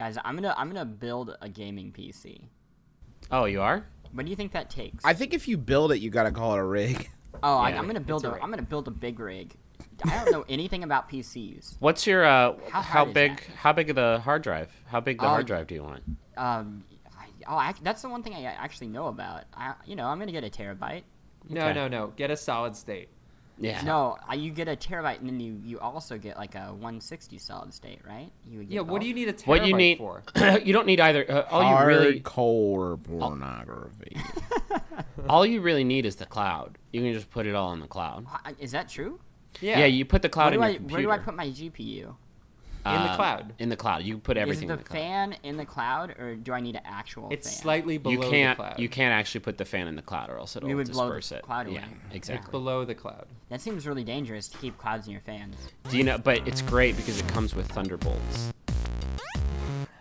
Guys, I'm gonna I'm gonna build a gaming PC. Oh, you are? What do you think that takes? I think if you build it, you gotta call it a rig. oh, I, Yeah, I'm gonna build it's a alright. am gonna build a big rig. I don't know anything about PCs. What's your uh How how, big that? how big of the hard drive? How big the Um, hard drive do you want? Um, I, oh, I, that's the one thing I actually know about. I, you know, I'm gonna get a terabyte. No, Okay. no, no. Get a solid state. Yeah. No, uh, you get a terabyte, and then you, you also get like a 160 solid state, right? You would get Yeah, what do you need a terabyte What you need for? you don't need either uh, all you really Hardcore pornography. all you really need is the cloud. You can just put it all in the cloud. Uh, Is that true? Yeah, Yeah. you put the cloud Where in do, I, your where do I put my GPU? In the Uh, cloud. In the cloud. You put everything Is in the cloud. Is the cloud. fan in the cloud, or do I need an actual It's fan? slightly below you can't the cloud. you can't actually put the fan in the cloud or else it'll We would blow the it. cloud away. Yeah, It's exactly. below the cloud. That seems really dangerous to keep clouds in your fans. Do you know but it's great because it comes with thunderbolts.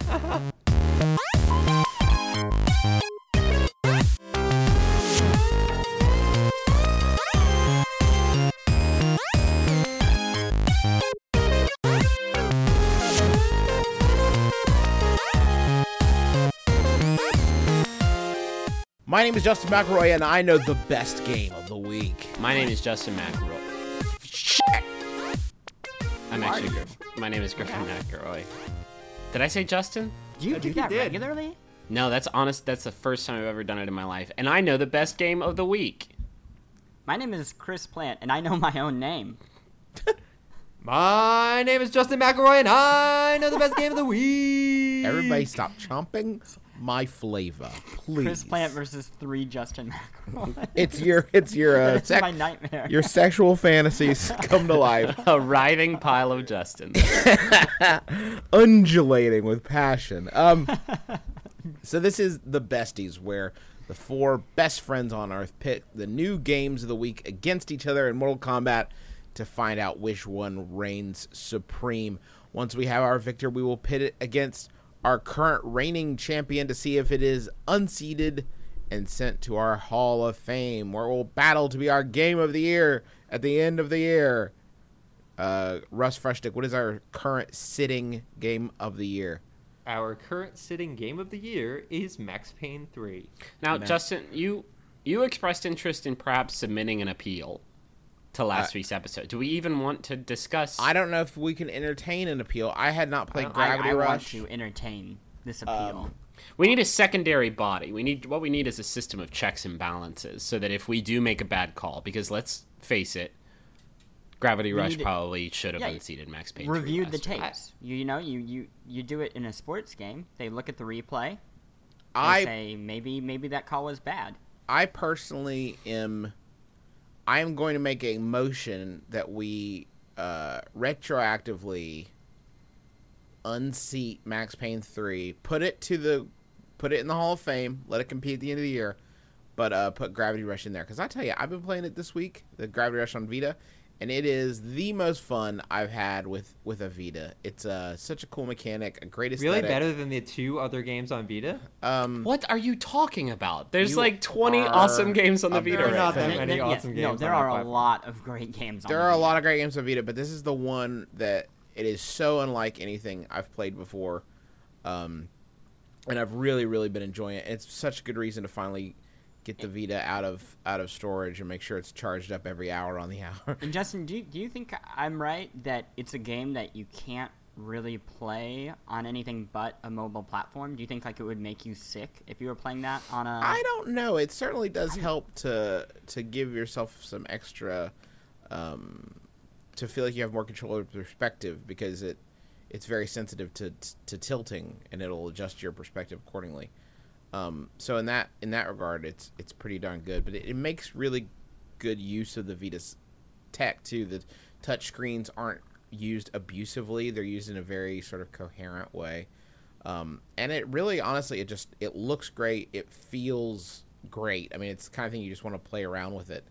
My name is Justin McElroy, and I know the best game of the week. My name is Justin McElroy. Shit. I'm actually Griff. My name is Griffin McElroy. Did I say Justin? Do you I do that did. regularly? No, that's honest. That's the first time I've ever done it in my life, and I know the best game of the week. My name is Chris Plant, and I know my own name. My name is Justin McElroy, and I know the best game of the week. Everybody stop chomping my flavor, please. Chris Plant versus three Justin McElroy. It's your it's your uh, That's sex- my nightmare. your sexual fantasies come to life, A writhing pile of Justin. undulating with passion. Um, so this is the besties, where the four best friends on Earth pit the new games of the week against each other in Mortal Kombat to find out which one reigns supreme. Once we have our victor, we will pit it against our current reigning champion to see if it is unseated and sent to our Hall of Fame, where we'll battle to be our game of the year at the end of the year. Uh, Russ Frushtick, what is our current sitting game of the year? Our current sitting game of the year is Max Payne 3. Now, Justin, you you expressed interest in perhaps submitting an appeal to last week's episode. Do we even want to discuss? I don't know if we can entertain an appeal. I had not played I, Gravity I want Rush. to entertain this appeal. Um, we need a secondary body. We need what we need is a system of checks and balances, so that if we do make a bad call, because let's face it, Gravity Rush to- probably should have Yeah, unseated Max Payne. Reviewed the last tapes. You, you know, you, you you do it in a sports game. They look at the replay. They I say maybe maybe that call was bad. I personally am. I am going to make a motion that we uh, retroactively unseat Max Payne three, put it to the, put it in the Hall of Fame, let it compete at the end of the year, but uh, put Gravity Rush in there. Because I tell you, I've been playing it this week, the Gravity Rush on Vita, and it is the most fun I've had with with a Vita. It's uh, such a cool mechanic, a great aesthetic. Really better than the two other games on Vita? Um, What are you talking about? There's like 20 awesome games on the Vita very right not that many th- awesome No, there are a lot of great games. There the are a lot of great games on Vita, but this is the one that it is so unlike anything I've played before, um, and I've really, really been enjoying it. It's such a good reason to finally get the Vita out of out of storage and make sure it's charged up every hour on the hour. And Justin, do you, do you think I'm right that it's a game that you can't really play on anything but a mobile platform? Do you think like it would make you sick if you were playing that on a? I don't know. It certainly does help to to give yourself some extra, um, to feel like you have more control of perspective because it it's very sensitive to to tilting and it'll adjust your perspective accordingly. Um, so in that in that regard, it's it's pretty darn good. But it, it makes really good use of the Vita's tech too. The touch screens aren't used abusively; they're used in a very sort of coherent way. Um, and it really, honestly, it just it looks great. It feels great. I mean, it's the kind of thing you just want to play around with it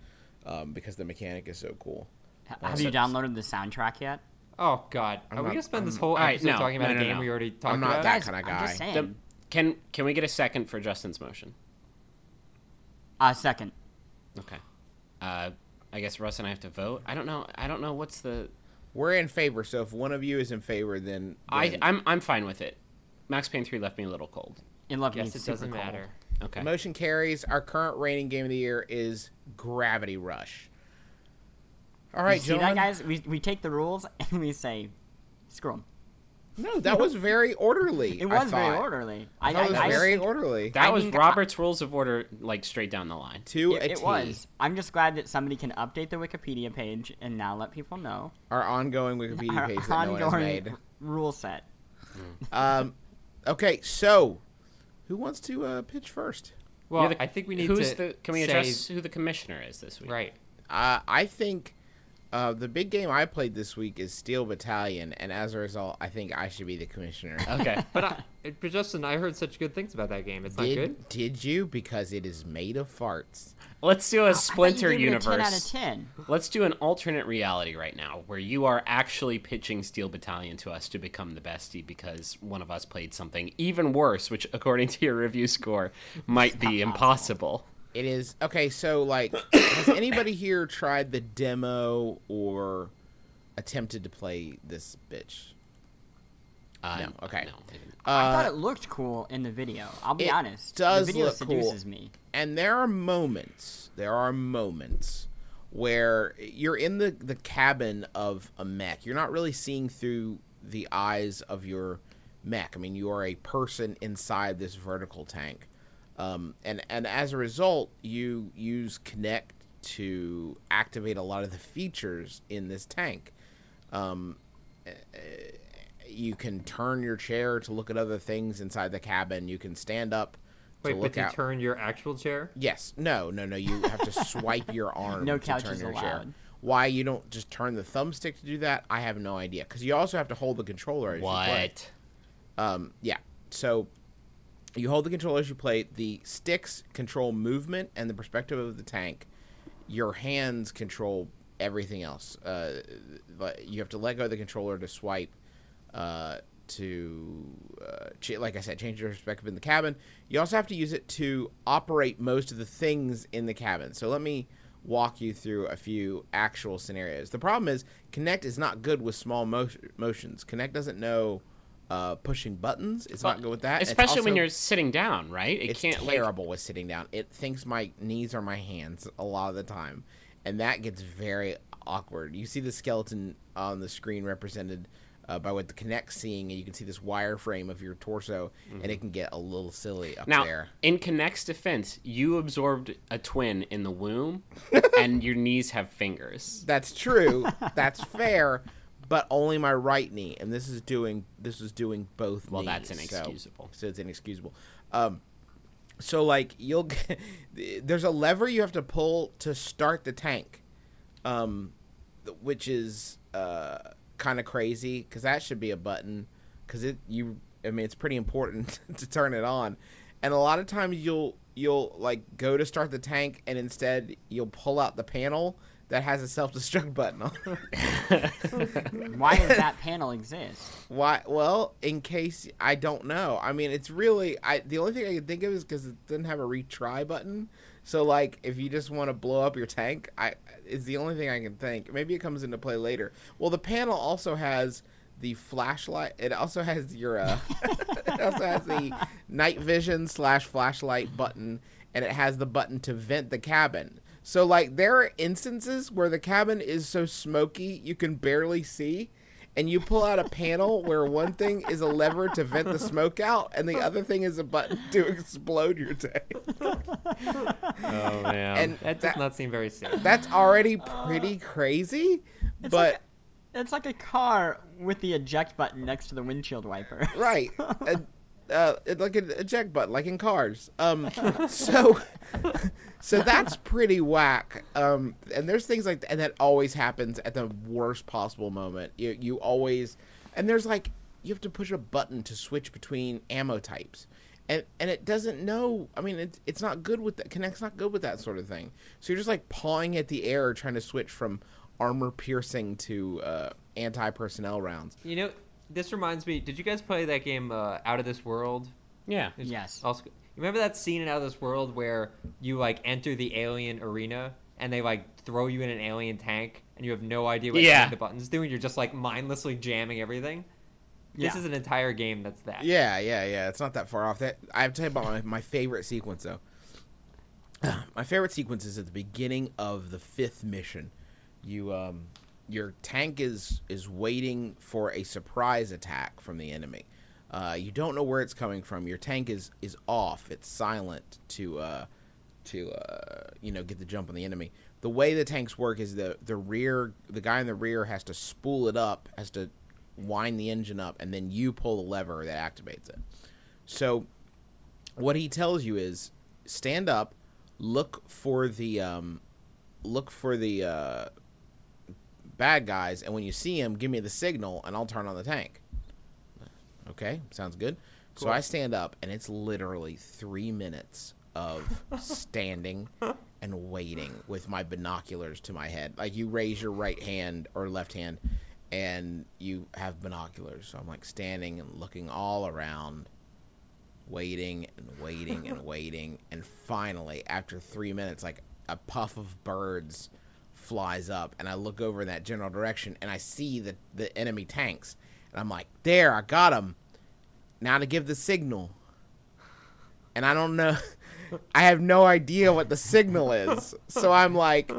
um, because the mechanic is so cool. H- Have you downloaded the soundtrack yet? Oh, God. Are I'm we not- going to spend this I'm- whole Alright, episode no, talking about no, a game no. we already talked I'm not about? that Guys, kind of I'm just guy. saying. The- can can we get a second for Justin's motion? Uh, second. Okay. Uh, I guess Russ and I have to vote. I don't know. I don't know what's the. We're in favor, so if one of you is in favor, then, I then- I'm I'm fine with it. Max Payne 3 left me a little cold. It left me it doesn't cold. matter. Okay. Motion carries. Our current reigning game of the year is Gravity Rush. All right, you see that, guys? We, we take the rules and we say, screw 'em. No, that was very orderly. It I was very orderly. I thought it was I- very think- orderly. That I was mean, Robert's Rules of Order, like straight down the line. to It, a it T. was. I'm just glad that somebody can update the Wikipedia page and now let people know Our ongoing Wikipedia our page that no one has ongoing made. rule set. Um, okay, so who wants to uh, pitch first? Well, the- I think we need who's to. the? Can we say- address who the commissioner is this week? Right. Uh, I think uh, the big game I played this week is Steel Battalion, and as a result, I think I should be the commissioner. Okay. But, I, but Justin, I heard such good things about that game. It's not did, good. did you? Because it is made of farts. Let's do a Splinter I you gave it a universe. 10 out of 10. Let's do an alternate reality right now where you are actually pitching Steel Battalion to us to become the bestie because one of us played something even worse, which, according to your review score, might be impossible. It is okay. So, like, has anybody here tried the demo or attempted to play this bitch? Uh, No, okay. No, I. I Uh, thought it looked cool in the video. I'll be it honest. does the video look cool. me. and there are moments there are moments where you're in the the cabin of a mech you're not really seeing through the eyes of your mech i mean you are a person inside this vertical tank um, and and as a result you use Kinect to activate a lot of the features in this tank um, you can turn your chair to look at other things inside the cabin you can stand up to Wait, but look to out turn your actual chair? Yes. No, no, no. You have to swipe your arm No to turn couches your chair. allowed. Why you don't just turn the thumbstick to do that, I have no idea. Because you also have to hold the controller as you play. What? Um, yeah. So you hold the controller as you play. The sticks control movement and the perspective of the tank. Your hands control everything else. Uh, you have to let go of the controller to swipe. Uh, to uh, ch- like I said, change your perspective in the cabin. You also have to use it to operate most of the things in the cabin. So let me walk you through a few actual scenarios. The problem is Kinect is not good with small mo- motions. Kinect doesn't know uh, pushing buttons. It's not good with that. Especially when you're sitting down, right? It it's can't like terrible with sitting down. It thinks my knees are my hands a lot of the time, and that gets very awkward. You see the skeleton on the screen represented uh, by what the Kinect's seeing, and you can see this wireframe of your torso, and it can get a little silly up Mm-hmm. Now, there. in Kinect's defense, you absorbed a twin in the womb, and your knees have fingers. That's true. That's fair. But only my right knee, and this is doing this is doing both. Well, knees, that's so- inexcusable. So, it's inexcusable. Um, so like you'll get, there's a lever you have to pull to start the tank, um, which is uh kind of crazy because that should be a button because it you I mean it's pretty important to turn it on, and a lot of times you'll you'll like go to start the tank and instead you'll pull out the panel that has a self destruct button on. Why does that panel exist? Why? Well, in case I don't know. I mean, it's really I. The only thing I can think of is because it didn't have a retry button. So, like, if you just want to blow up your tank, I is the only thing I can think. Maybe it comes into play later. Well, the panel also has the flashlight. It also has your. Uh, it also has the night vision slash flashlight button, and it has the button to vent the cabin. So, like, there are instances where the cabin is so smoky you can barely see and you pull out a panel where one thing is a lever to vent the smoke out, and the other thing is a button to explode your tank. Oh man! And That does that- not seem very safe. that's already pretty crazy, It's but like a, it's like a car with the eject button next to the windshield wiper. right, uh, uh, like an eject button, like in cars. Um, so, so that's pretty whack. Um, and there's things like and that always happens at the worst possible moment. You you always, and there's like you have to push a button to switch between ammo types. And, and it doesn't know. I mean, it's it's not good with that. Kinect's not good with that sort of thing. So you're just like pawing at the air, trying to switch from armor piercing to uh, anti personnel rounds. You know, this reminds me. Did you guys play that game uh, Out of This World? yeah. It's Yes. Also, you remember that scene in Out of This World where you like enter the alien arena and they like throw you in an alien tank and you have no idea what Yeah. any of the buttons do and you're just like mindlessly jamming everything. This Yeah. is an entire game that's that. Yeah, yeah, yeah. It's not that far off. That I have to tell you about my, my favorite sequence though. my favorite sequence is at the beginning of the fifth mission. You um your tank is is waiting for a surprise attack from the enemy. Uh, you don't know where it's coming from. Your tank is is off. It's silent to uh to uh you know get the jump on the enemy. The way the tanks work is the the rear the guy in the rear has to spool it up, has to wind the engine up, and then you pull the lever that activates it. So what he tells you is stand up, look for the um, look for the uh, bad guys, and when you see him, give me the signal, and I'll turn on the tank. Okay, sounds good. So I stand up, and it's literally three minutes of standing and waiting with my binoculars to my head. Like you raise your right hand or left hand, and you have binoculars. So I'm like standing and looking all around, waiting and waiting and waiting, and finally, after three minutes, like a puff of birds flies up, and I look over in that general direction, and I see the the enemy tanks, and I'm like, there, I got them. Now to give the signal, and I don't know. I have no idea what the signal is. So I'm like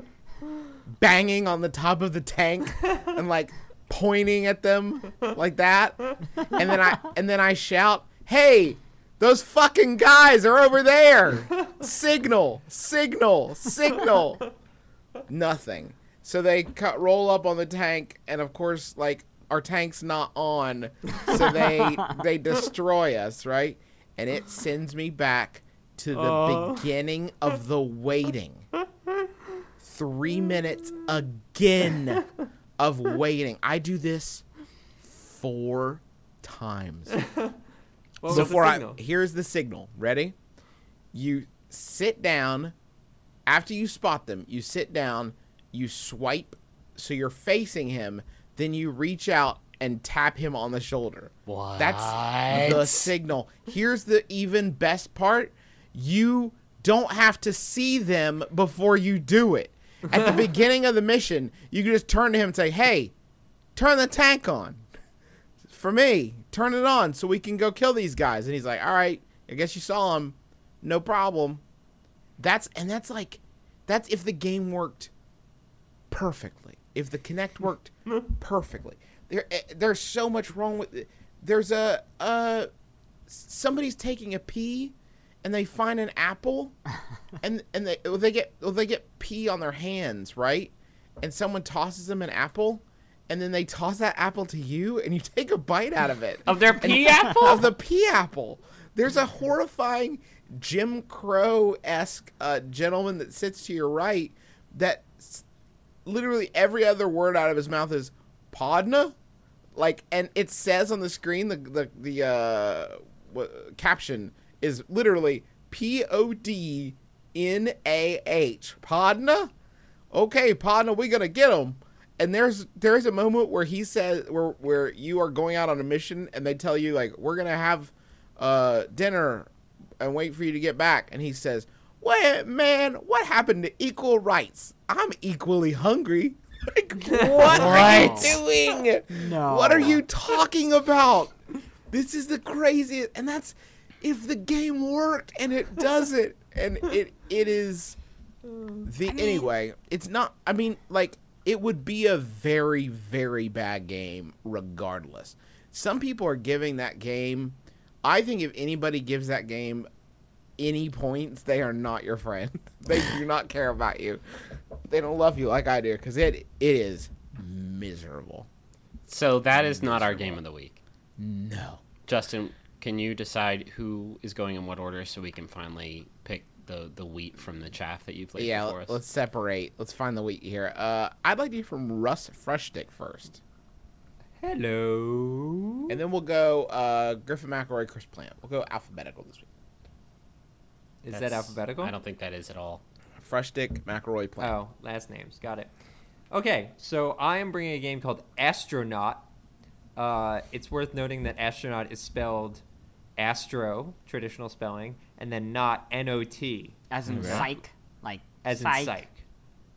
banging on the top of the tank and like pointing at them like that. And then I and then I shout, "Hey, those fucking guys are over there. Signal, signal, signal." Nothing. So they cut roll up on the tank and of course like our tank's not on. So they they destroy us, right? And it sends me back to the Oh. beginning of the waiting. Three minutes again of waiting. I do this four times. What was the Before I here's the signal. Ready? You sit down. After you spot them, you sit down. You swipe so you're facing him. Then you reach out and tap him on the shoulder. What? That's the signal. Here's the even best part. You don't have to see them before you do it. At the beginning of the mission, you can just turn to him and say, "Hey, turn the tank on." For me, turn it on so we can go kill these guys. And he's like, "All right, I guess you saw him. No problem." That's and that's like that's if the game worked perfectly. If the Kinect worked perfectly. There eh, there's so much wrong with it. There's a uh somebody's taking a pee and they find an apple and and they they get well, they get pee on their hands, right? And someone tosses them an apple and then they toss that apple to you and you take a bite out of it. Of their pea apple? Of the pea apple. There's a horrifying Jim Crow esque uh, gentleman that sits to your right that literally every other word out of his mouth is podna? Like and it says on the screen the the, the uh what, caption is literally p o d n a h. Podna? Okay podna we gonna get him. And there's there's a moment where he says where where you are going out on a mission and they tell you like we're gonna have uh dinner and wait for you to get back. And he says wait man what happened to equal rights? I'm equally hungry. Like what are you doing? No. what are you talking about? This is the craziest and that's if the game worked and it doesn't and it it is mm. the anyway it's not i mean like it would be a very very bad game regardless. Some people are giving that game i think if anybody gives that game any points they are not your friend. They do not care about you. They don't love you like i do because it it is miserable. So that is not our game of the week. no. Justin, can you decide who is going in what order so we can finally pick the, the wheat from the chaff that you've laid yeah before us? let's separate. Let's find the wheat here. Uh i'd like to hear from Russ Frushtick first Hello. And then we'll go uh, Griffin McElroy, Chris Plant. We'll go alphabetical this week. Is that alphabetical? I don't think that is at all. Frushtick, McElroy, Plant. Oh, last names. Got it. Okay, so I am bringing a game called Astronaut. Uh, it's worth noting that astronaut is spelled astro, traditional spelling, and then not N O T, As in Okay. psych, like as psych. in psych.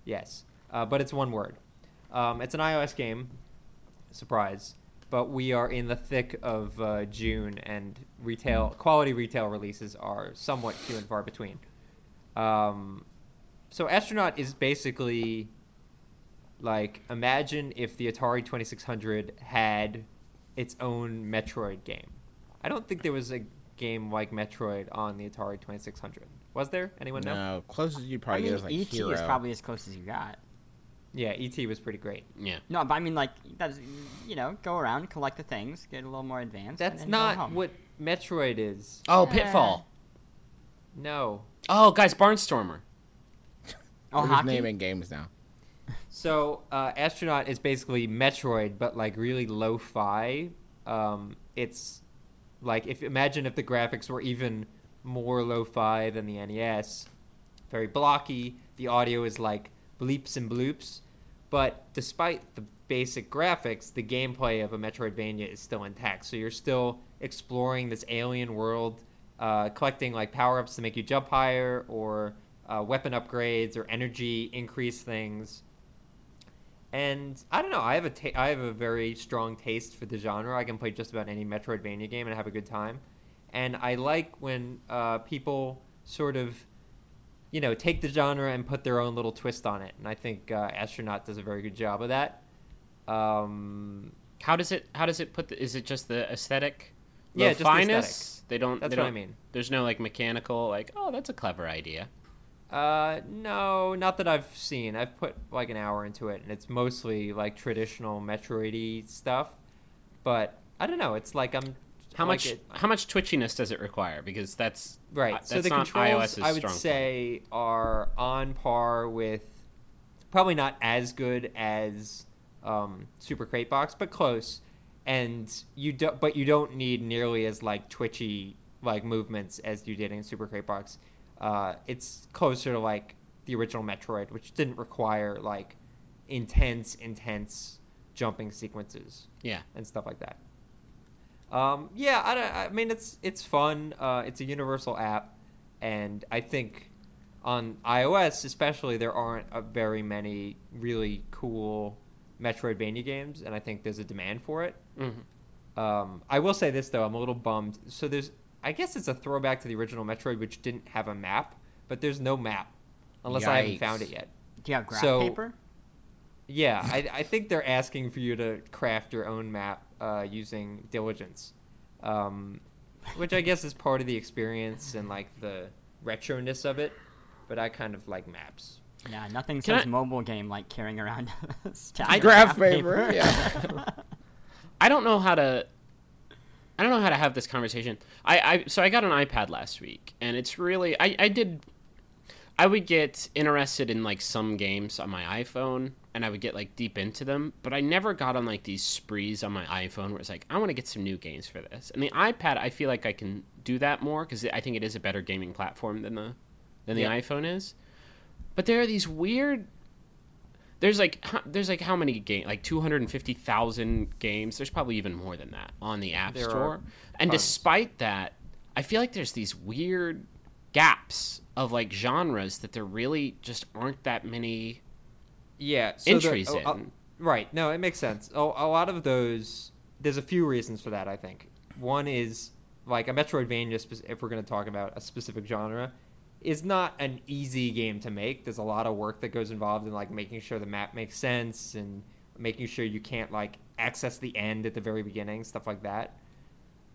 Yes, uh, but it's one word. Um, it's an iOS game. Surprise. but we are in the thick of uh, June, and retail quality retail releases are somewhat few and far between. Um, so Astronaut is basically like imagine if the Atari 2600 had its own Metroid game. I don't think there was a game like Metroid on the Atari 2600. Was there? Anyone know? No, closest you'd I probably mean, get is like ET Hero. is probably as close as you got. Yeah, ET was pretty great. Yeah. No, but I mean, like, that's, you know, go around, collect the things, get a little more advanced. That's not what Metroid is. Oh, Yeah. Pitfall. No. Oh, guys, Barnstormer. Oh, We're just hockey? naming games now. So, uh, Astronaut is basically Metroid, but like really lo-fi. Um, it's like if imagine if the graphics were even more lo-fi than the NES. Very blocky. The audio is like bleeps and bloops. But despite the basic graphics, the gameplay of a Metroidvania is still intact. So you're still exploring this alien world, uh, collecting like power-ups to make you jump higher, or uh, weapon upgrades, or energy increase things and I don't know. I have a ta- I have a very strong taste for the genre. I can play just about any Metroidvania game and have a good time. And I like when uh, people sort of, you know, take the genre and put their own little twist on it. And I think uh, Astronaut does a very good job of that. Um, How does it? How does it put? The, is it just the aesthetic? Yeah, just the Lo-finess? They don't. That's they what I don't- mean. There's no like mechanical like. Oh, that's a clever idea. uh, no, not that I've seen. I've put like an hour into it, and it's mostly like traditional Metroidy stuff. But I don't know. It's like I'm. How like much? it- How much twitchiness does it require? Because that's Right. uh, so the controls, I would strong point. say, are on par with, probably not as good as um, Super Crate Box, but close. And you do, but you don't need nearly as like twitchy like movements as you did in Super Crate Box. Uh, it's closer to like the original Metroid, which didn't require like intense, intense jumping sequences Yeah. and stuff like that. Um, yeah, I, don't- I mean it's it's fun. Uh, it's a universal app, and I think on iOS especially there aren't very many really cool Metroidvania games, and I think there's a demand for it. hmm Um, I will say this though, I'm a little bummed. So there's, I guess it's a throwback to the original Metroid, which didn't have a map, but there's no map unless I haven't found it yet. Do you have graph So- paper? Yeah, I, I think they're asking for you to craft your own map uh, using diligence, um, which I guess is part of the experience and like the retroness of it. But I kind of like maps. Yeah, nothing Can says I- mobile game like carrying around a stack I- of Graph paper, yeah. I don't know how to. I don't know how to have this conversation. I, I so I got an iPad last week, and it's really I, I did. I would get interested in like some games on my iPhone, and I would get like deep into them, but I never got on like these sprees on my iPhone where it's like I want to get some new games for this. And the iPad, I feel like I can do that more because I think it is a better gaming platform than the than the Yeah. iPhone is. But there are these weird there's like there's like how many games like 250,000 games there's probably even more than that on the app There store and tons. despite that I feel like there's these weird gaps of like genres that there really just aren't that many Yeah, so the- entries oh, uh, in right. No, it makes sense. A, a lot of those, there's a few reasons for that. I think one is like a Metroidvania. If we're going to talk about a specific genre, is not an easy game to make. There's a lot of work that goes involved in like making sure the map makes sense and making sure you can't like access the end at the very beginning, stuff like that.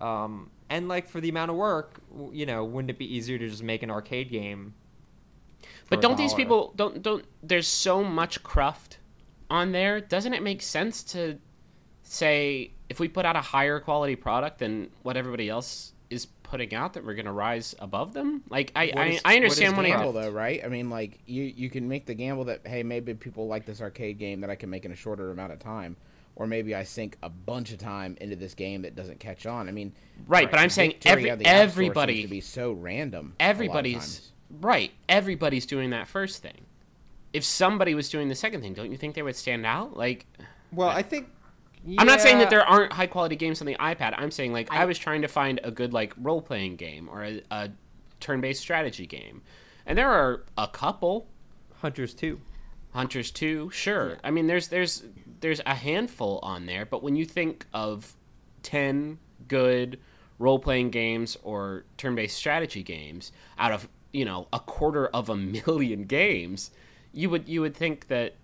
Um, and like for the amount of work, you know, wouldn't it be easier to just make an arcade game? but don't these people don't don't there's so much cruft on there doesn't it make sense to say if we put out a higher quality product than what everybody else is putting out that we're going to rise above them like i What I, I understand what when is I, gamble though, right? I mean, like you you can make the gamble that hey, maybe people like this arcade game that I can make in a shorter amount of time, or maybe I sink a bunch of time into this game that doesn't catch on. I mean, Right, but I'm saying every- of the App Store seems everybody- to be so random. a lot of everybody's right everybody's doing that first thing if somebody was doing the second thing don't you think they would stand out like Well, I think. i'm not saying that there aren't high quality games on the ipad i'm saying like I, I- was trying to find a good like role playing game or a, a turn-based strategy game and there are a couple Hunters too. hunters 2 sure i mean there's there's there's a handful on there, but when you think of ten good role playing games or turn based strategy games out of you know a quarter of a million games, you would you would think that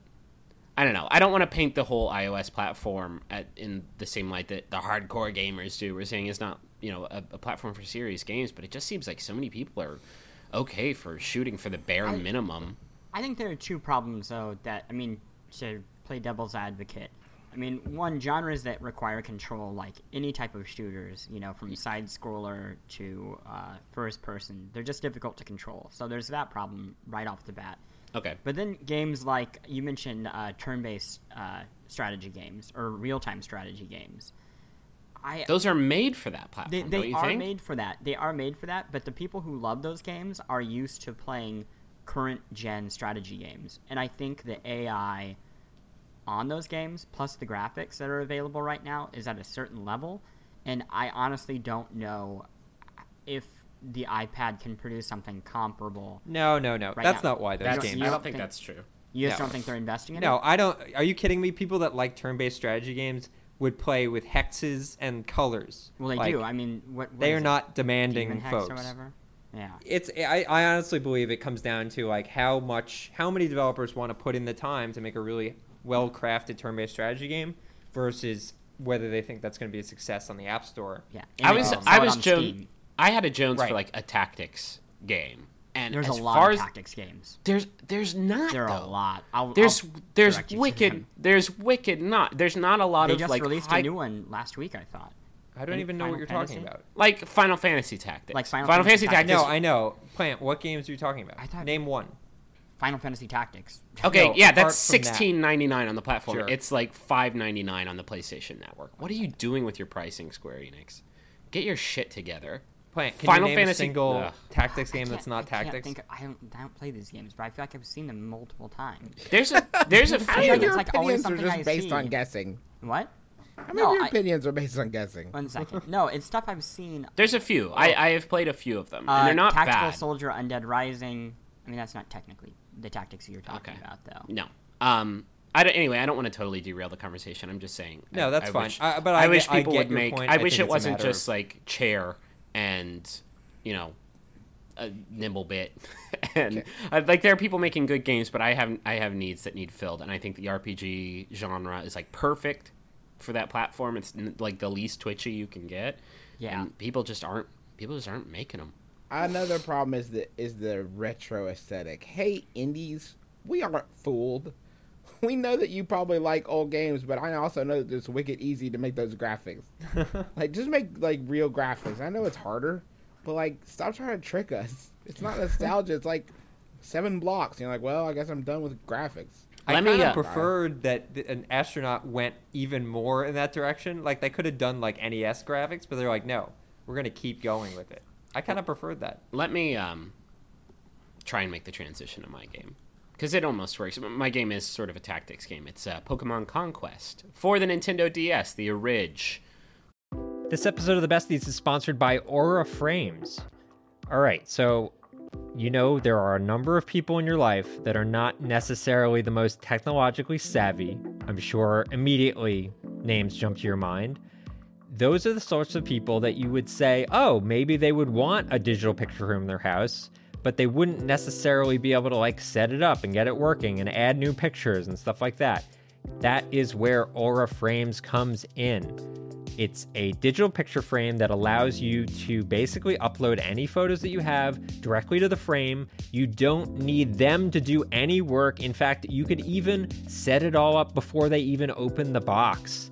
I don't know. I don't want to paint the whole iOS platform at, in the same light that the hardcore gamers do. We're saying it's not you know a, a platform for serious games, but it just seems like so many people are okay for shooting for the bare I- minimum. I think there are two problems though that I mean to play devil's advocate. I mean, one genres that require control, like any type of shooters, you know, from side scroller to uh, first person, they're just difficult to control. So there's that problem right off the bat. Okay. But then games like you mentioned, uh, turn-based uh, strategy games or real-time strategy games. I Those are made for that platform, they, they are think? made for that. They are made for that. But the people who love those games are used to playing current gen strategy games, and I think the AI on those games plus the graphics that are available right now is at a certain level, and I honestly don't know if the iPad can produce something comparable. No, no, no. Right That's now. not why those That's, You games. I don't don't think think- that's true. You just No. don't think they're investing in No, it? No, I don't. Are you kidding me? People that like turn-based strategy games would play with hexes and colors. Well, they Like, do. I mean, what, what they are it? not demanding Demon Hex folks. or whatever. Yeah. It's. I, I honestly believe it comes down to like how much, how many developers want to put in the time to make a really well-crafted turn-based strategy game, versus whether they think that's going to be a success on the App Store. Yeah. I was they I was Jones. Steam. I had a Jones Right. for like a tactics game, and There's a lot of tactics games. there's there's not There are though. a lot. I'll, There's I'll there's direct you to wicked there's wicked not there's not a lot They of just like released high, a new one last week. I thought. I don't In even know Final what you're Fantasy? talking about. like Final Fantasy Tactics. Like Final Final Fantasy Fantasy Tactics. Tactics. No, I know. Plant. What games are you talking about? I thought- Name one. Final Fantasy Tactics. Okay, No, yeah, that's from that. sixteen ninety nine on the platform. Sure. It's like five ninety nine on the PlayStation Network. What are you doing with your pricing, Square Enix? Get your shit together. Plant. Can Final you name Fantasy- a single Ugh. tactics game that's not I tactics? think- I don't, I don't play these games, but I feel like I've seen them multiple times. There's a there's a I How many of it's your like always opinions are something just I based see. on guessing? What? How many No, of your I- opinions are based on guessing? One second. No, it's stuff I've seen. there's a few. I, I have played a few of them, Uh, and they're not Tactical bad. Soldier, Undead Rising. I mean, that's not technically the tactics you're talking Okay. about, though. No. Um. I don't, anyway, I don't want to totally derail the conversation. I'm just saying. No, I- that's I fine. Wish, I- but I wish get- I people get would your make. point. I I wish it wasn't just of- like chair and you know a NimbleBit and uh, like there are people making good games but i have i have needs that need filled and i think the rpg genre is like perfect for that platform it's n- like the least twitchy you can get Yeah. and people just aren't people just aren't making them Another problem is the is the retro aesthetic. Hey, indies, we aren't fooled. We know that you probably like old games, but I also know that it's wicked easy to make those graphics. like, just make like real graphics. I know it's harder, but like, stop trying to trick us. It's not nostalgia. it's like seven blocks. You're like, well, I guess I'm done with graphics. I Let me, kind of uh, preferred that th- an astronaut went even more in that direction. Like they could have done like NES graphics, but they're like, no, we're gonna keep going with it. I kind of preferred that. let me um try and make the transition to my game because it almost works my game is sort of a tactics game it's uh, pokemon conquest for the nintendo ds the orig This episode of the Besties is sponsored by Aura Frames. All right, so you know there are a number of people in your life that are not necessarily the most technologically savvy. I'm sure immediately names jump to your mind. Those are the sorts of people that you would say, oh, maybe they would want a digital picture room in their house, but they wouldn't necessarily be able to like set it up and get it working and add new pictures and stuff like that. That is where Aura Frames comes in. It's a digital picture frame that allows you to basically upload any photos that you have directly to the frame. You don't need them to do any work. In fact, you could even set it all up before they even open the box.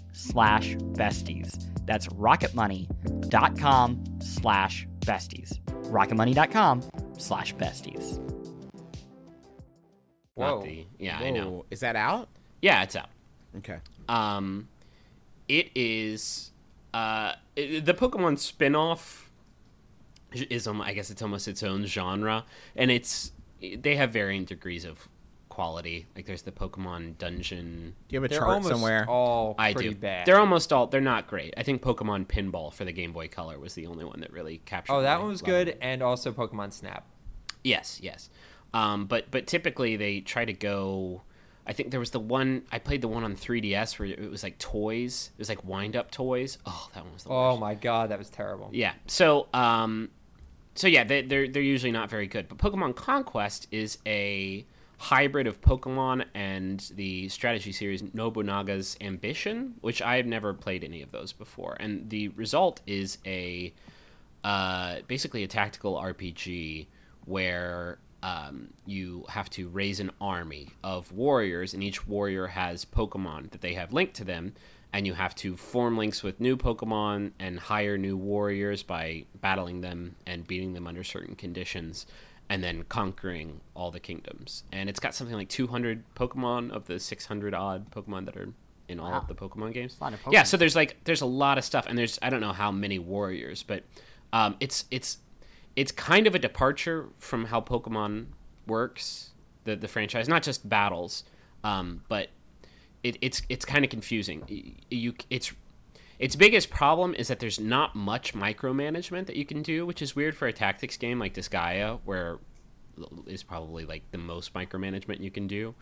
slash besties. That's rocketmoney.com slash besties rocketmoney.com slash besties. Not Whoa. the- yeah, I know. Is that out? Yeah, it's out. Okay. Um, it is uh it- the Pokemon spin-off is um, I guess it's almost its own genre, and it's they have varying degrees of quality. Like there's the Pokemon Dungeon. Do you have a They're chart somewhere? all I do. bad. They're almost all. They're not great. I think Pokemon Pinball for the Game Boy Color was the only one that really captured. oh, that my one was love. good, and also Pokemon Snap. Yes, yes. Um, but but typically they try to go. I think there was the one I played the one on 3DS where it was like toys. It was like wind up toys. Oh, that one was the Oh worst. my god, that was terrible. Yeah. So um, so yeah, they, they're they're usually not very good. But Pokemon Conquest is a hybrid of Pokemon and the strategy series Nobunaga's Ambition, which I've never played any of those before. And the result is a uh, basically a tactical RPG where um, you have to raise an army of warriors, and each warrior has Pokemon that they have linked to them, and you have to form links with new Pokemon and hire new warriors by battling them and beating them under certain conditions, and then conquering all the kingdoms. And it's got something like 200 Pokemon of the 600 odd Pokemon that are in all Wow. of the Pokemon games. a lot of Yeah, so there's like there's a lot of stuff, and there's I don't know how many warriors, but um, it's it's it's kind of a departure from how Pokemon works, the the franchise, not just battles, um, but it, it's it's kind of confusing. You it's its biggest problem is that there's not much micromanagement that you can do, which is weird for a tactics game like Disgaea, where is probably like the most micromanagement you can do.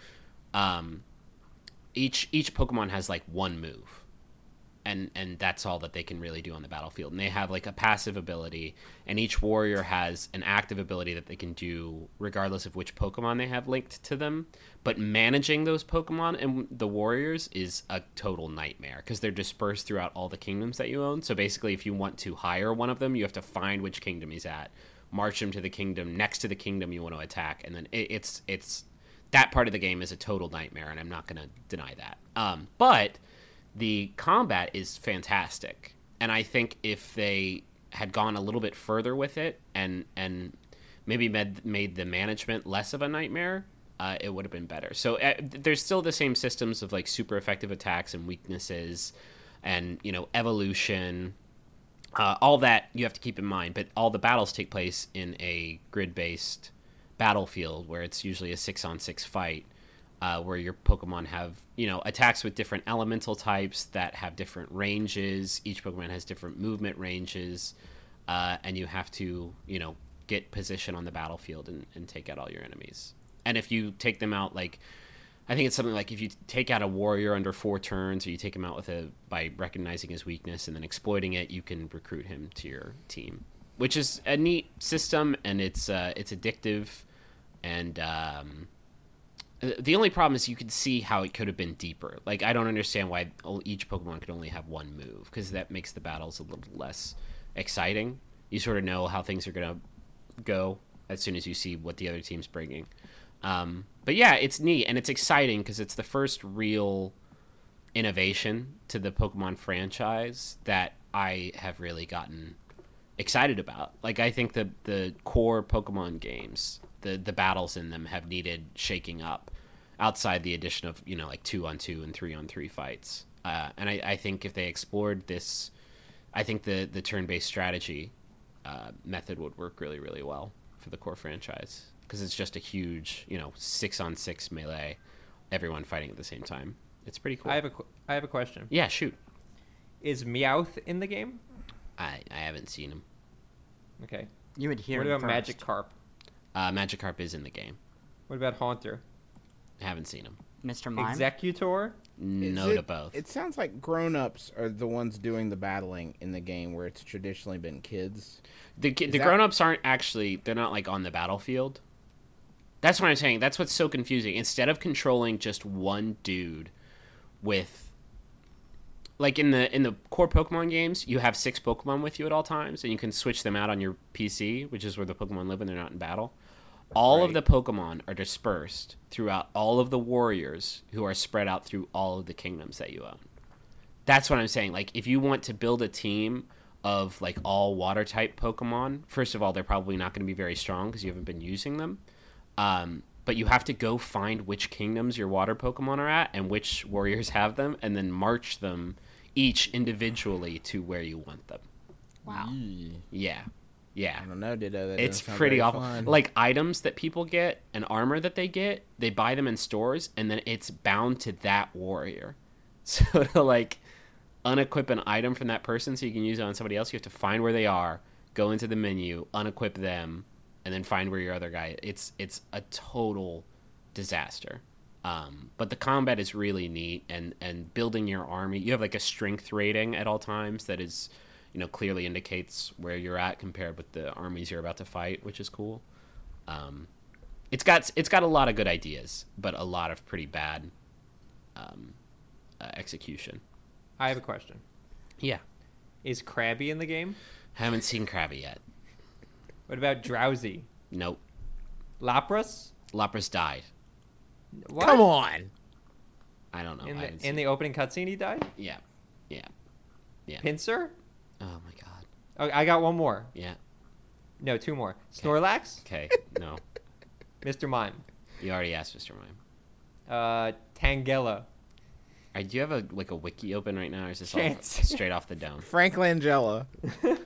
Um, each each Pokemon has like one move, and and that's all that they can really do on the battlefield. And they have like a passive ability, and each warrior has an active ability that they can do regardless of which Pokemon they have linked to them. But managing those Pokemon and the warriors is a total nightmare because they're dispersed throughout all the kingdoms that you own. So basically, if you want to hire one of them, you have to find which kingdom he's at, march him to the kingdom next to the kingdom you want to attack, and then it, it's it's that part of the game is a total nightmare, and I'm not going to deny that. Um, but the combat is fantastic, and I think if they had gone a little bit further with it and and maybe made made the management less of a nightmare, uh, it would have been better. So uh, there's still the same systems of like super effective attacks and weaknesses, and you know evolution. Uh, all that you have to keep in mind, but all the battles take place in a grid-based battlefield where it's usually a six-on-six fight, uh, where your Pokemon have you know attacks with different elemental types that have different ranges. Each Pokemon has different movement ranges, uh, and you have to you know get position on the battlefield and, and take out all your enemies. And if you take them out like I think it's something like if you take out a warrior under four turns, or you take him out with a by recognizing his weakness and then exploiting it, you can recruit him to your team, which is a neat system and it's uh, it's addictive. And um, the only problem is you can see how it could have been deeper. Like I don't understand why each Pokemon could only have one move because that makes the battles a little less exciting. You sort of know how things are gonna go as soon as you see what the other team's bringing. Um, but yeah, it's neat and it's exciting because it's the first real innovation to the Pokemon franchise that I have really gotten excited about. Like I think the the core Pokemon games, the the battles in them have needed shaking up outside the addition of, you know, like 2 on 2 and 3 on 3 fights. Uh, and I, I think if they explored this I think the the turn-based strategy uh, method would work really really well for the core franchise because it's just a huge, you know, 6 on 6 melee, everyone fighting at the same time. It's pretty cool. I have a qu- I have a question. yeah, shoot. Is Meowth in the game? I I haven't seen him. Okay. You would hear what him about first. Magikarp? Uh, Magikarp is in the game. What about Haunter? I haven't seen him. Mr. Mime. Exeggutor? No Is to both. It sounds like grown-ups are the ones doing the battling in the game, where it's traditionally been kids. the ki- is the that- grown-ups aren't actually they're not like on the battlefield. That's what I'm saying. That's what's so confusing. Instead of controlling just one dude with like in the in the core Pokemon games, you have six Pokemon with you at all times, and you can switch them out on your PC, which is where the Pokemon live when they're not in battle. All of the Pokemon are dispersed throughout all of the warriors who are spread out through all of the kingdoms that you own. That's what I'm saying. Like, if you want to build a team of like all water type Pokemon, first of all, they're probably not going to be very strong because you haven't been using them. Um, but you have to go find which kingdoms your water Pokemon are at and which warriors have them, and then march them each individually to where you want them. Wow. Yeah, yeah. I don't know, Ditto. That It's pretty very awful. fun. Like items that people get and armor that they get, they buy them in stores, and then it's bound to that warrior. So to like unequip an item from that person so you can use it on somebody else, you have to find where they are, go into the menu, unequip them, and then find where your other guy. It's it's a total disaster. Um, but the combat is really neat, and and building your army. You have like a strength rating at all times that is, you know, clearly indicates where you're at compared with the armies you're about to fight, which is cool. Um, it's got it's got a lot of good ideas, but a lot of pretty bad um, uh, execution. I have a question. Yeah, Is Krabby in the game? haven't seen Krabby yet. What about Drowzee? Nope. Lapras? Lapras died. What? Come on. I don't know. In the in the opening cutscene, he died. yeah, yeah. Yeah. Pinsir? Oh my god. Oh, I got one more. Yeah. No, two more. Snorlax, Okay. No, Mr. Mime, you already asked Mr. Mime. uh, Tangela. Uh, do you have a like a wiki open right now, or is this Chance. all straight off the dome? Frank Langella.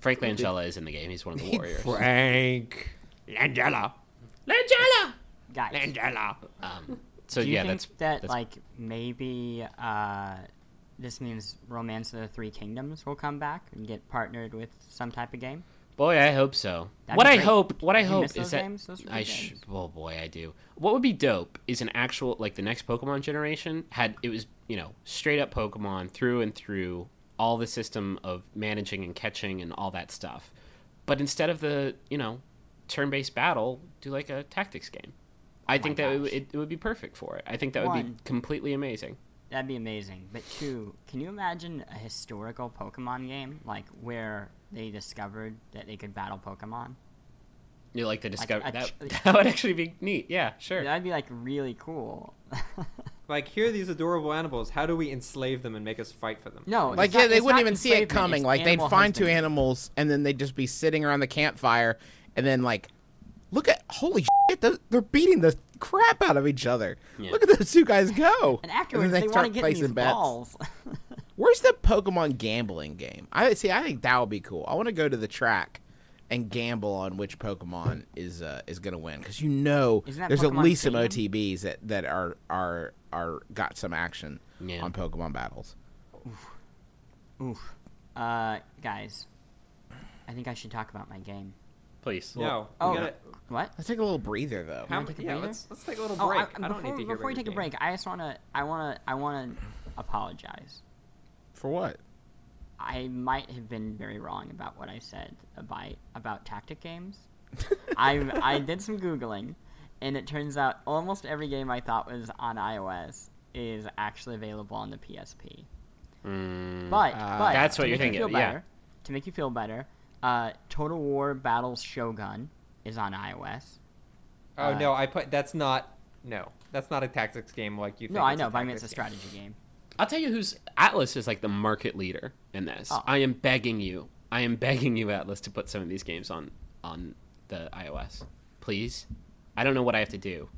Frank Langella is in the game. He's one of the warriors. Frank Langella. Langella. Guys. Um, so do you yeah, think that's that that's- like maybe uh, this means Romance of the Three Kingdoms will come back and get partnered with some type of game? Boy, I hope so. That'd what I great. hope, what I You hope is that games? Those I sh- oh boy, I do. What would be dope is an actual like the next Pokemon generation had it was you know straight up Pokemon through and through all the system of managing and catching and all that stuff, but instead of the you know turn based battle, do like a tactics game. I oh think that it, Oh gosh. it, it would be perfect for it. I think that would be completely amazing. That'd be amazing. But two, can you imagine a historical Pokemon game like where they discovered that they could battle Pokemon? You like to discover a that ch- that would actually be neat. Yeah, sure. That'd be like really cool. Like, here are these adorable animals. How do we enslave them and make us fight for them? no, Like it's yeah, they wouldn't even see it coming. Like they'd animal find two animals and then they'd just be sitting around the campfire and then like, look at holy they're, they're beating the crap out of each other. Yeah. Look at those two guys go. And afterwards, then they, want start to get these bets. balls. Where's the Pokemon gambling game? I see. I think that would be cool. I want to go to the track and gamble on which Pokemon is uh, is going to win because you know there's at Pokemon least some OTBs that, that are are are got some action Yeah. on Pokemon battles. Oof. Uh, guys, I think I should talk about my game. Please. No. Oh, we gotta, what? Let's take a little breather though. how, wanna take a yeah, breather? let's, let's take a little Oh, break. I, I, don't before, need to hear before we about take a the game. break, I just wanna, I wanna, I wanna apologize. For what? I might have been very wrong about what I said about about tactic games. I I did some googling, and it turns out almost every game I thought was on iOS is actually available on the PSP. Mm, But Ah. but That's what you're make you thinking, feel yeah. to make you feel better, uh, Total War Battles Shogun is on iOS. Oh Uh, no, I put that's not no, that's not a tactics game like you think. No, I it's know, but I mean it's a tactics game. strategy game. I'll tell you who's Atlus is like the market leader in this. Oh. I am begging you. I am begging you, Atlus, to put some of these games on on the iOS, please. I don't know what I have to do,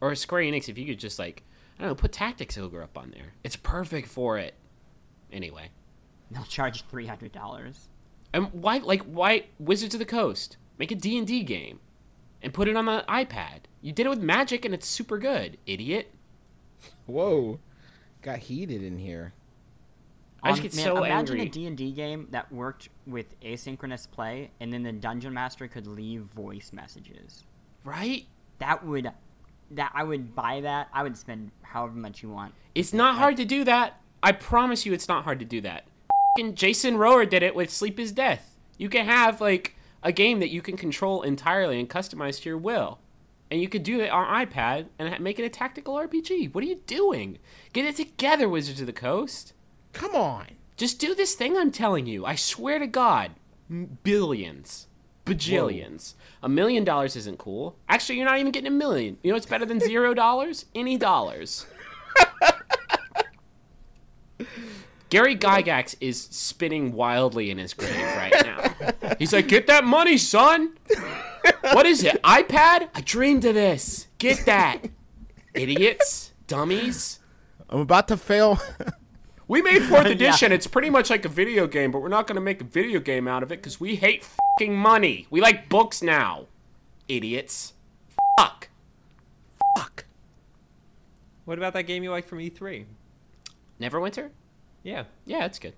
or Square Enix, if you could just like I don't know, put Tactics Ogre up on there. It's perfect for it. Anyway, They'll charge three hundred dollars. And why like why Wizards of the Coast make a D and D game, and put it on the iPad. You did it with Magic, and it's super good, idiot. Whoa, got heated in here. I just um, get so imagine angry. a D&D game that worked with asynchronous play and then the dungeon master could leave voice messages. Right? That would that I would buy that. I would spend however much you want. It's not hard to do that. I promise you, it's not hard to do that. Jason Rohrer did it with Sleep is Death. You can have like a game that you can control entirely and customize to your will, and you could do it on iPad and make it a tactical RPG. What are you doing? Get it together, Wizards of the Coast. Come on. Just do this thing I'm telling you. I swear to God, billions, bajillions. A million dollars isn't cool. Actually, you're not even getting a million. You know what's better than zero dollars? Any dollars. Gary Gygax is spinning wildly in his grave right now. He's like, "Get that money, son. What is it? iPad? I dreamed of this. Get that, idiots, dummies." I'm about to fail. We made fourth Yeah. edition. It's pretty much like a video game, but we're not going to make a video game out of it because we hate fucking money. We like books now, idiots. Fuck. Fuck. What about that game you like from E3? Neverwinter? Yeah, Yeah, it's good.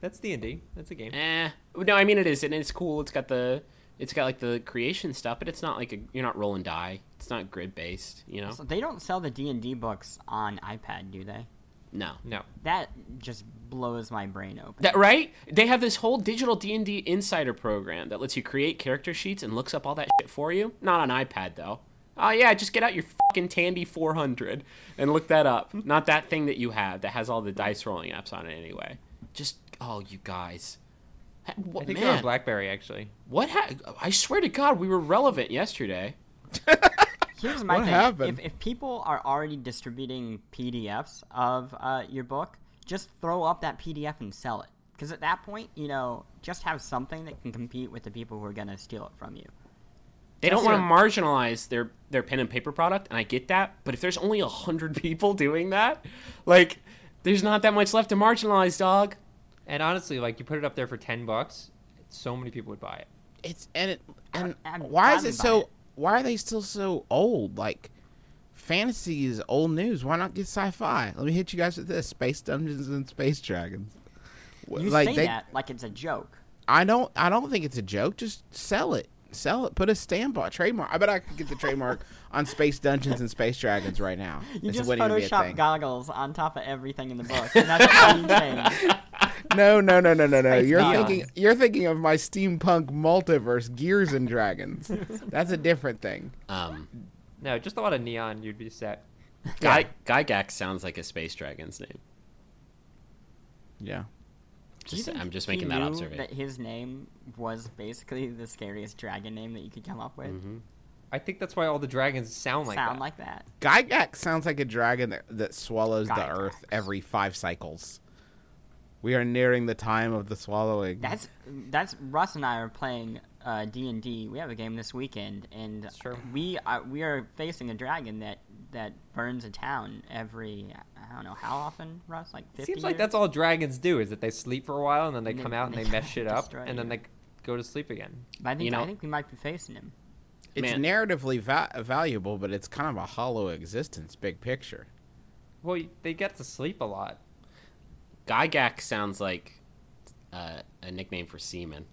that's D and D. That's a game. Eh. No, I mean it is, and it's cool. It's got the, it's got like the creation stuff, but it's not like a. You're not rolling die. It's not grid based. You know. So they don't sell the D&D books on iPad, do they? No. No. That just blows my brain open. That right? They have this whole digital D and D insider program that lets you create character sheets and looks up all that shit for you. Not on iPad though. Oh yeah, just get out your fucking Tandy 400 and look that up. Not that thing that you have that has all the dice rolling apps on it anyway. Just oh, you guys. Ha- What, I think they're on BlackBerry actually. what? Ha- I swear to God, we were relevant yesterday. Here's my What thing. happened? If, if people are already distributing PDFs of uh, your book, just throw up that PDF and sell it. Because at that point, you know, just have something that can compete with the people who are going to steal it from you. They don't want to marginalize their their pen and paper product, and I get that. But if there's only a hundred people doing that, like, there's not that much left to marginalize, dog. And honestly, like you put it up there for ten bucks, so many people would buy it. It's and it and I'm why is it so? it. Why are they still so old? Like, fantasy is old news. Why not get sci-fi? Let me hit you guys with this: Space Dungeons and Space Dragons. You like say they, that like it's a joke. I don't. I don't think it's a joke. Just sell it. Sell it. Put a stamp on trademark. I bet I could get the trademark on Space Dungeons and Space Dragons right now. You This just wouldn't even be a Photoshop goggles on top of everything in the book. And that's all you change. No, no, no, no, no, no. Space You're Goggles. thinking. You're thinking of my steampunk multiverse, Gears and Dragons. That's a different thing. Um, No, just a lot of neon. You'd be set. Guy Gygax sounds like a space dragon's name. Yeah. Do you Just, I'm just he making that knew observation. That his name was basically the scariest dragon name that you could come up with. Mm-hmm. I think that's why all the dragons sound like Sound that. like that. Gygax sounds like a dragon that, that swallows the earth every five cycles. We are nearing the time of the swallowing. That's that's Russ and I are playing D and D. We have a game this weekend, and That's we are we are facing a dragon that that burns a town every I don't know how often, Russ, like It fifty. seems like that's all dragons do is that they sleep for a while and then they And come then out and they they mess shit up destroy and then they go to sleep again. But I think You know- I think we might be facing him. it's Man. narratively va- valuable, but it's kind of a hollow existence, big picture. Well, they get to sleep a lot. Gygax sounds like uh, a nickname for semen.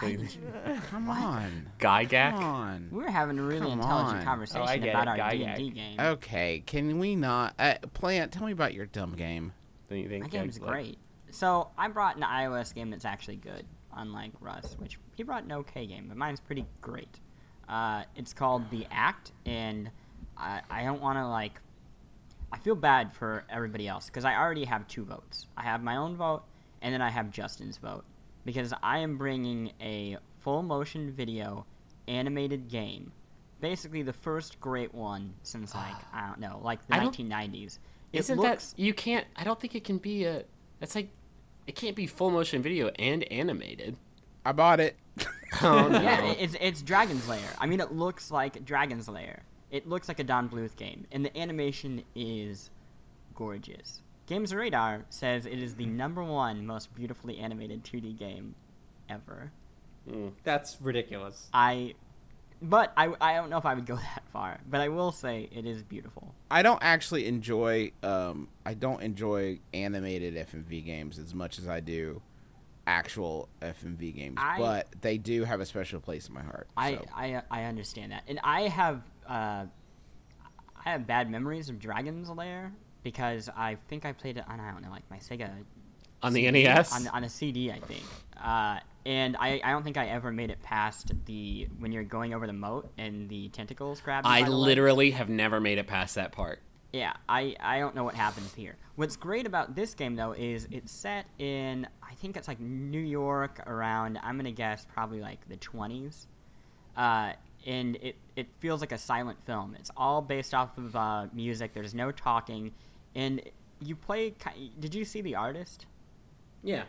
Why did you? Come on. Gygax? Come on. We were having a really Come intelligent on. conversation Oh, I get about it, our Gygax. D and D game. Okay, can we not? Uh, Plante, tell me about your dumb game. Don't you think That game's like- great. So I brought an iOS game that's actually good, unlike Russ, which he brought an okay game, but mine's pretty great. Uh, it's called The Act, and I, I don't want to like. I feel bad for everybody else because I already have two votes. I have my own vote, and then I have Justin's vote because I am bringing a full motion video animated game, basically the first great one since like I don't know, like the I 1990s. It Isn't looks that you can't? I don't think it can be a. That's like, it can't be full motion video and animated. I bought it. Oh no! yeah, it's it's Dragon's Lair. I mean, it looks like Dragon's Lair. It looks like a Don Bluth game, and the animation is gorgeous. Games Radar says it is the number one most beautifully animated 2D game ever. Mm. That's ridiculous. I, but I I don't know if I would go that far, but I will say it is beautiful. I don't actually enjoy. Um, I don't enjoy animated FMV games as much as I do actual FMV games, I- but they do have a special place in my heart. I, so. I I understand that, and I have uh, I have bad memories of Dragon's Lair because I think I played it on I don't know like my Sega On the NES. on, on a CD I think, uh, and I, I don't think I ever made it past the when you're going over the moat and the tentacles grab. you I by the legs. literally have never made it past that part. Yeah, I, I don't know what happens here. What's great about this game though is it's set in I think it's like New York around I'm gonna guess probably like the 20s, uh, and it it feels like a silent film. It's all based off of uh, music. There's no talking, and you play. Did you see the artist? Yeah.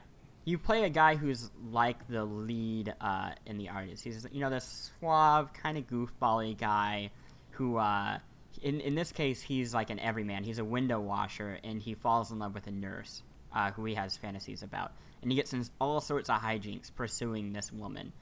you play a guy who's like the lead uh, in the artist. He's you know this suave kind of goofbally guy who uh, in in this case he's like an everyman. He's a window washer and he falls in love with a nurse uh, who he has fantasies about, and he gets in all sorts of hijinks pursuing this woman.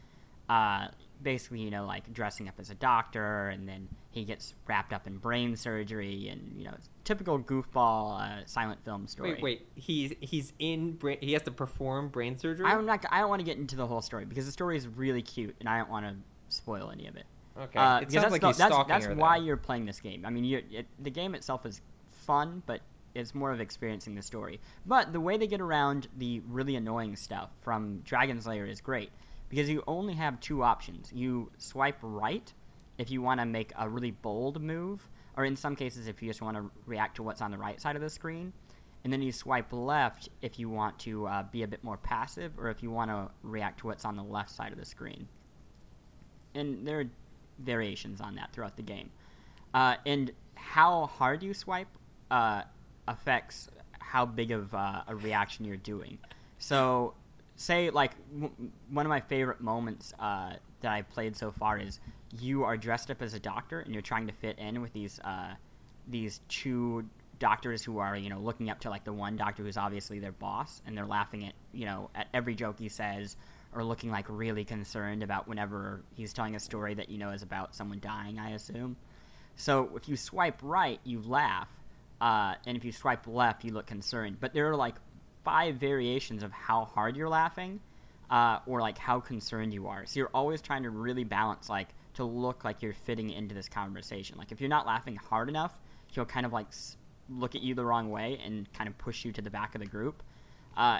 Uh, basically, you know, like dressing up as a doctor, and then he gets wrapped up in brain surgery, and you know, it's typical goofball uh, silent film story. Wait, wait. He's he's in. Brain, he has to perform brain surgery. I'm not. I don't want to get into the whole story because the story is really cute, and I don't want to spoil any of it. Okay. Uh, it sounds that's like he's that's, stalking that's her. why though. you're playing this game. I mean, it, the game itself is fun, but it's more of experiencing the story. But the way they get around the really annoying stuff from Dragon's Lair is great because you only have two options. You swipe right if you want to make a really bold move, or in some cases, if you just want to react to what's on the right side of the screen. And then you swipe left if you want to uh, be a bit more passive, or if you want to react to what's on the left side of the screen. And there are variations on that throughout the game. Uh, and how hard you swipe uh, affects how big of uh, a reaction you're doing. So, say like w- one of my favorite moments uh, that I've played so far is you are dressed up as a doctor and you're trying to fit in with these uh, these two doctors who are you know looking up to like the one doctor who's obviously their boss and they're laughing at you know at every joke he says or looking like really concerned about whenever he's telling a story that you know is about someone dying i assume. So if you swipe right you laugh uh, and if you swipe left you look concerned. But there are like five variations of how hard you're laughing uh, or like how concerned you are. So you're always trying to really balance like to look like you're fitting into this conversation. Like if you're not laughing hard enough he'll kind of like look at you the wrong way and kind of push you to the back of the group. Uh,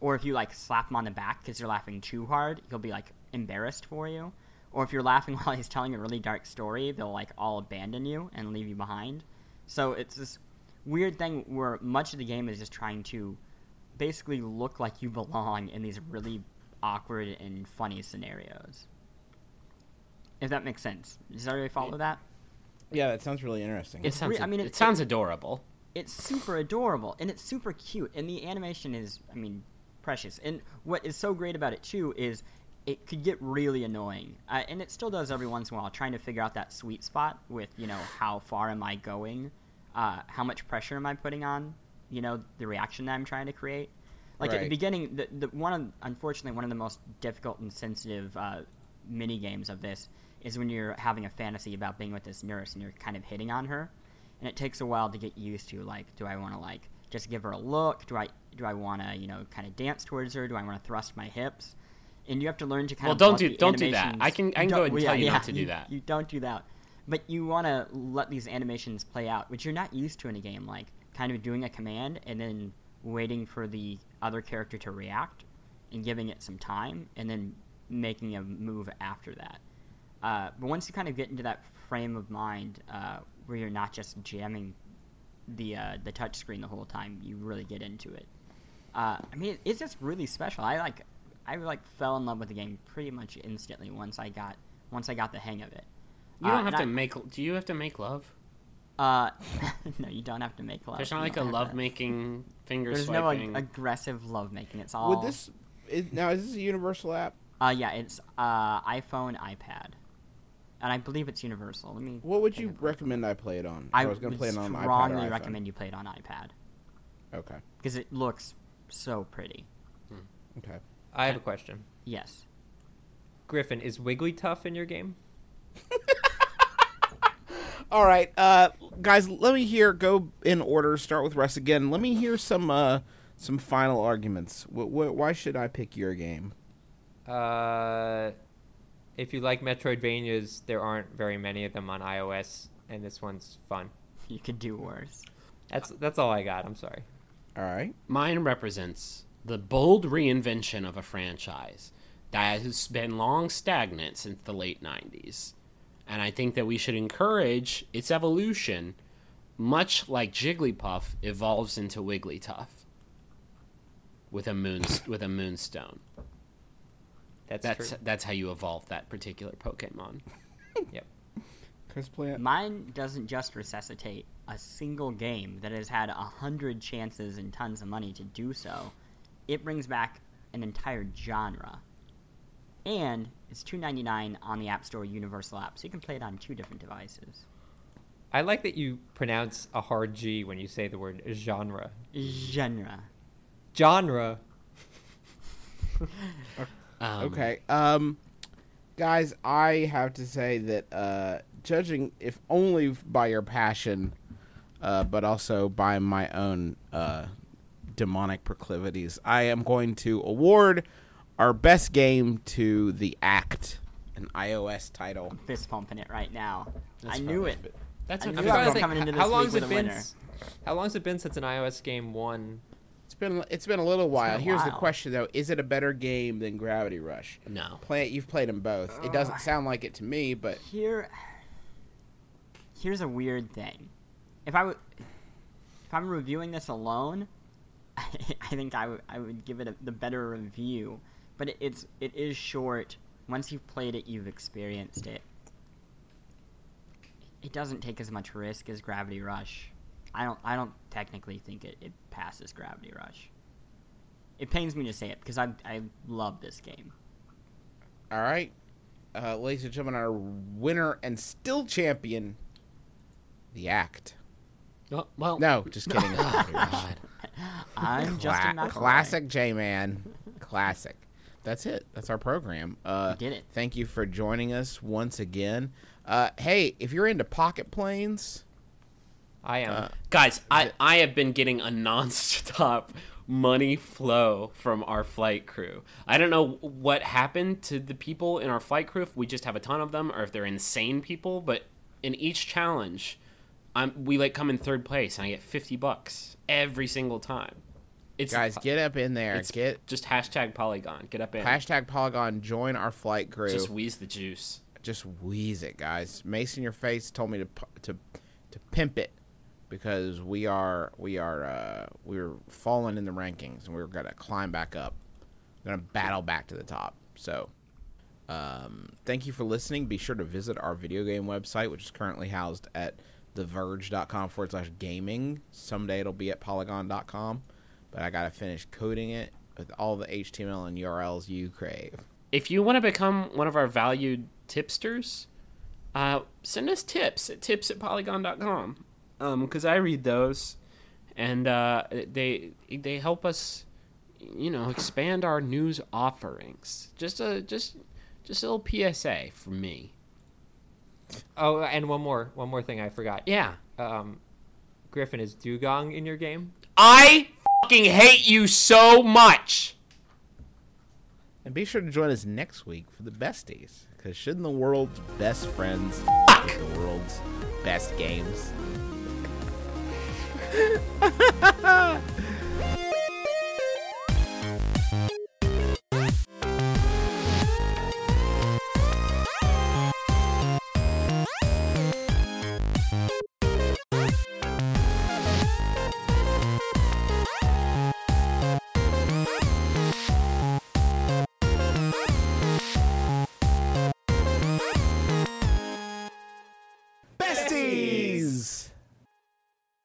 or if you like slap him on the back because you're laughing too hard he'll be like embarrassed for you. Or if you're laughing while he's telling a really dark story they'll like all abandon you and leave you behind. So it's this weird thing where much of the game is just trying to basically look like you belong in these really awkward and funny scenarios. If that makes sense. Does everybody follow that? Yeah, that sounds really interesting. It sounds. I mean, it, it- sounds adorable. it's super adorable and it's super cute and the animation is i mean precious. And what is so great about it too is it could get really annoying. Uh, and it still does every once in a while trying to figure out that sweet spot with you know how far am i going? Uh, how much pressure am i putting on you know the reaction that i'm trying to create. Like at the beginning the, the one of unfortunately one of the most difficult and sensitive uh, mini games of this is when you're having a fantasy about being with this nurse and you're kind of hitting on her. And it takes a while to get used to like do i want to like just give her a look? Do i do i want to you know kind of dance towards her? Do i want to thrust my hips? And you have to learn to kind of Well, of don't do- don't do that. I can- I can go ahead and well, tell you yeah, not to do you- that. you don't do that. But you want to let these animations play out which you're not used to in a game like kind of doing a command and then waiting for the other character to react and giving it some time and then making a move after that uh, but once you kind of get into that frame of mind uh, where you're not just jamming the uh, the touch screen the whole time, you really get into it. Uh, I mean, it's just really special. I like, I like fell in love with the game pretty much instantly once I got once I got the hang of it. You Uh, don't have to I- make. Do you have to make love? Uh, no, you don't have to make love. There's not like a love making finger There's no swiping. ag- aggressive love making. It's all. Would this is, now is this a universal app? Uh, yeah, it's uh iPhone, iPad, and I believe it's universal. Let me. What would you recommend I play it on? I, I was gonna play it on iPad or strongly recommend you play it on iPad Okay. because it looks so pretty. Okay. I have a question. Yes. Griffin, is Wigglytuff in your game? All right, uh, guys. Let me hear. Go in order. Start with Russ again. Let me hear some uh, some final arguments. Wh- wh- why should I pick your game? Uh, if you like Metroidvanias, there aren't very many of them on iOS, and this one's fun. You could do worse. That's that's all I got. I'm sorry. All right. Mine represents the bold reinvention of a franchise that has been long stagnant since the late 90s. And I think that we should encourage its evolution, much like Jigglypuff evolves into Wigglytuff with a moon with a moonstone. That's, That's true. that's how you evolve that particular Pokemon. Yep. Chris Plante. Mine doesn't just resuscitate a single game that has had a hundred chances and tons of money to do so. It brings back an entire genre. And it's two ninety nine on the App Store Universal app, so you can play it on two different devices. I like that you pronounce a hard G when you say the word genre. Genre. Genre. Um, Okay. Um, guys, I have to say that uh, judging, if only by your passion, uh, but also by my own uh, demonic proclivities, I am going to award our best game to the Act, an iOS title. Fist pumping it right now. That's I knew probably- it. That's I a knew I'm it was coming think, into how this long week has it with a been? winner. s- How long has it been since an iOS game won? It's been it's been a little while. a Here's the question though: Is it a better game than Gravity Rush? no. Play it. You've played them both. It doesn't sound like it to me, but Here, here's a weird thing. If I would, if I'm reviewing this alone, I, think I would I would give it a, the better review. But it, it's it is short. Once you've played it, you've experienced it. It doesn't take as much risk as Gravity Rush. I don't I don't technically think it, it passes Gravity Rush. It pains me to say it because I I love this game. All right, uh, ladies and gentlemen, our winner and still champion, the Act. Oh, well, No, just kidding. Oh, God. I'm Justin Cla- McElroy. classic J Man, classic. That's it. That's our program. Uh, did it. Thank you for joining us once again. Uh, hey, if you're into pocket planes, I am. Uh, Guys, I, I have been getting a nonstop money flow from our flight crew. I don't know what happened to the people in our flight crew, if we just have a ton of them or if they're insane people, but in each challenge, I'm we like come in third place and I get 50 bucks every single time. It's guys, get up in there. it's Get just hashtag Polygon. Get up in. hashtag Polygon. Join our flight crew. just wheeze the juice. just wheeze it, guys. Mason, your face told me to to to pimp it because we are we are uh, we're falling in the rankings and we're gonna climb back up. We're gonna battle back to the top. So, um, thank you for listening. Be sure to visit our video game website, which is currently housed at theverge.com forward slash gaming. Someday it'll be at polygon.com, but I gotta finish coding it with all the HTML and URLs you crave. if you want to become one of our valued tipsters, uh, send us tips at tips at polygon.com. Because I read those, and uh, they they help us, you know, expand our news offerings. Just a just just a little PSA from me. oh, and one more, one more thing I forgot. Yeah, Um, Griffin is Dewgong in your game? I fucking hate you so much. And be sure to join us next week for the besties. Because shouldn't the world's best friends Fuck. the world's best games?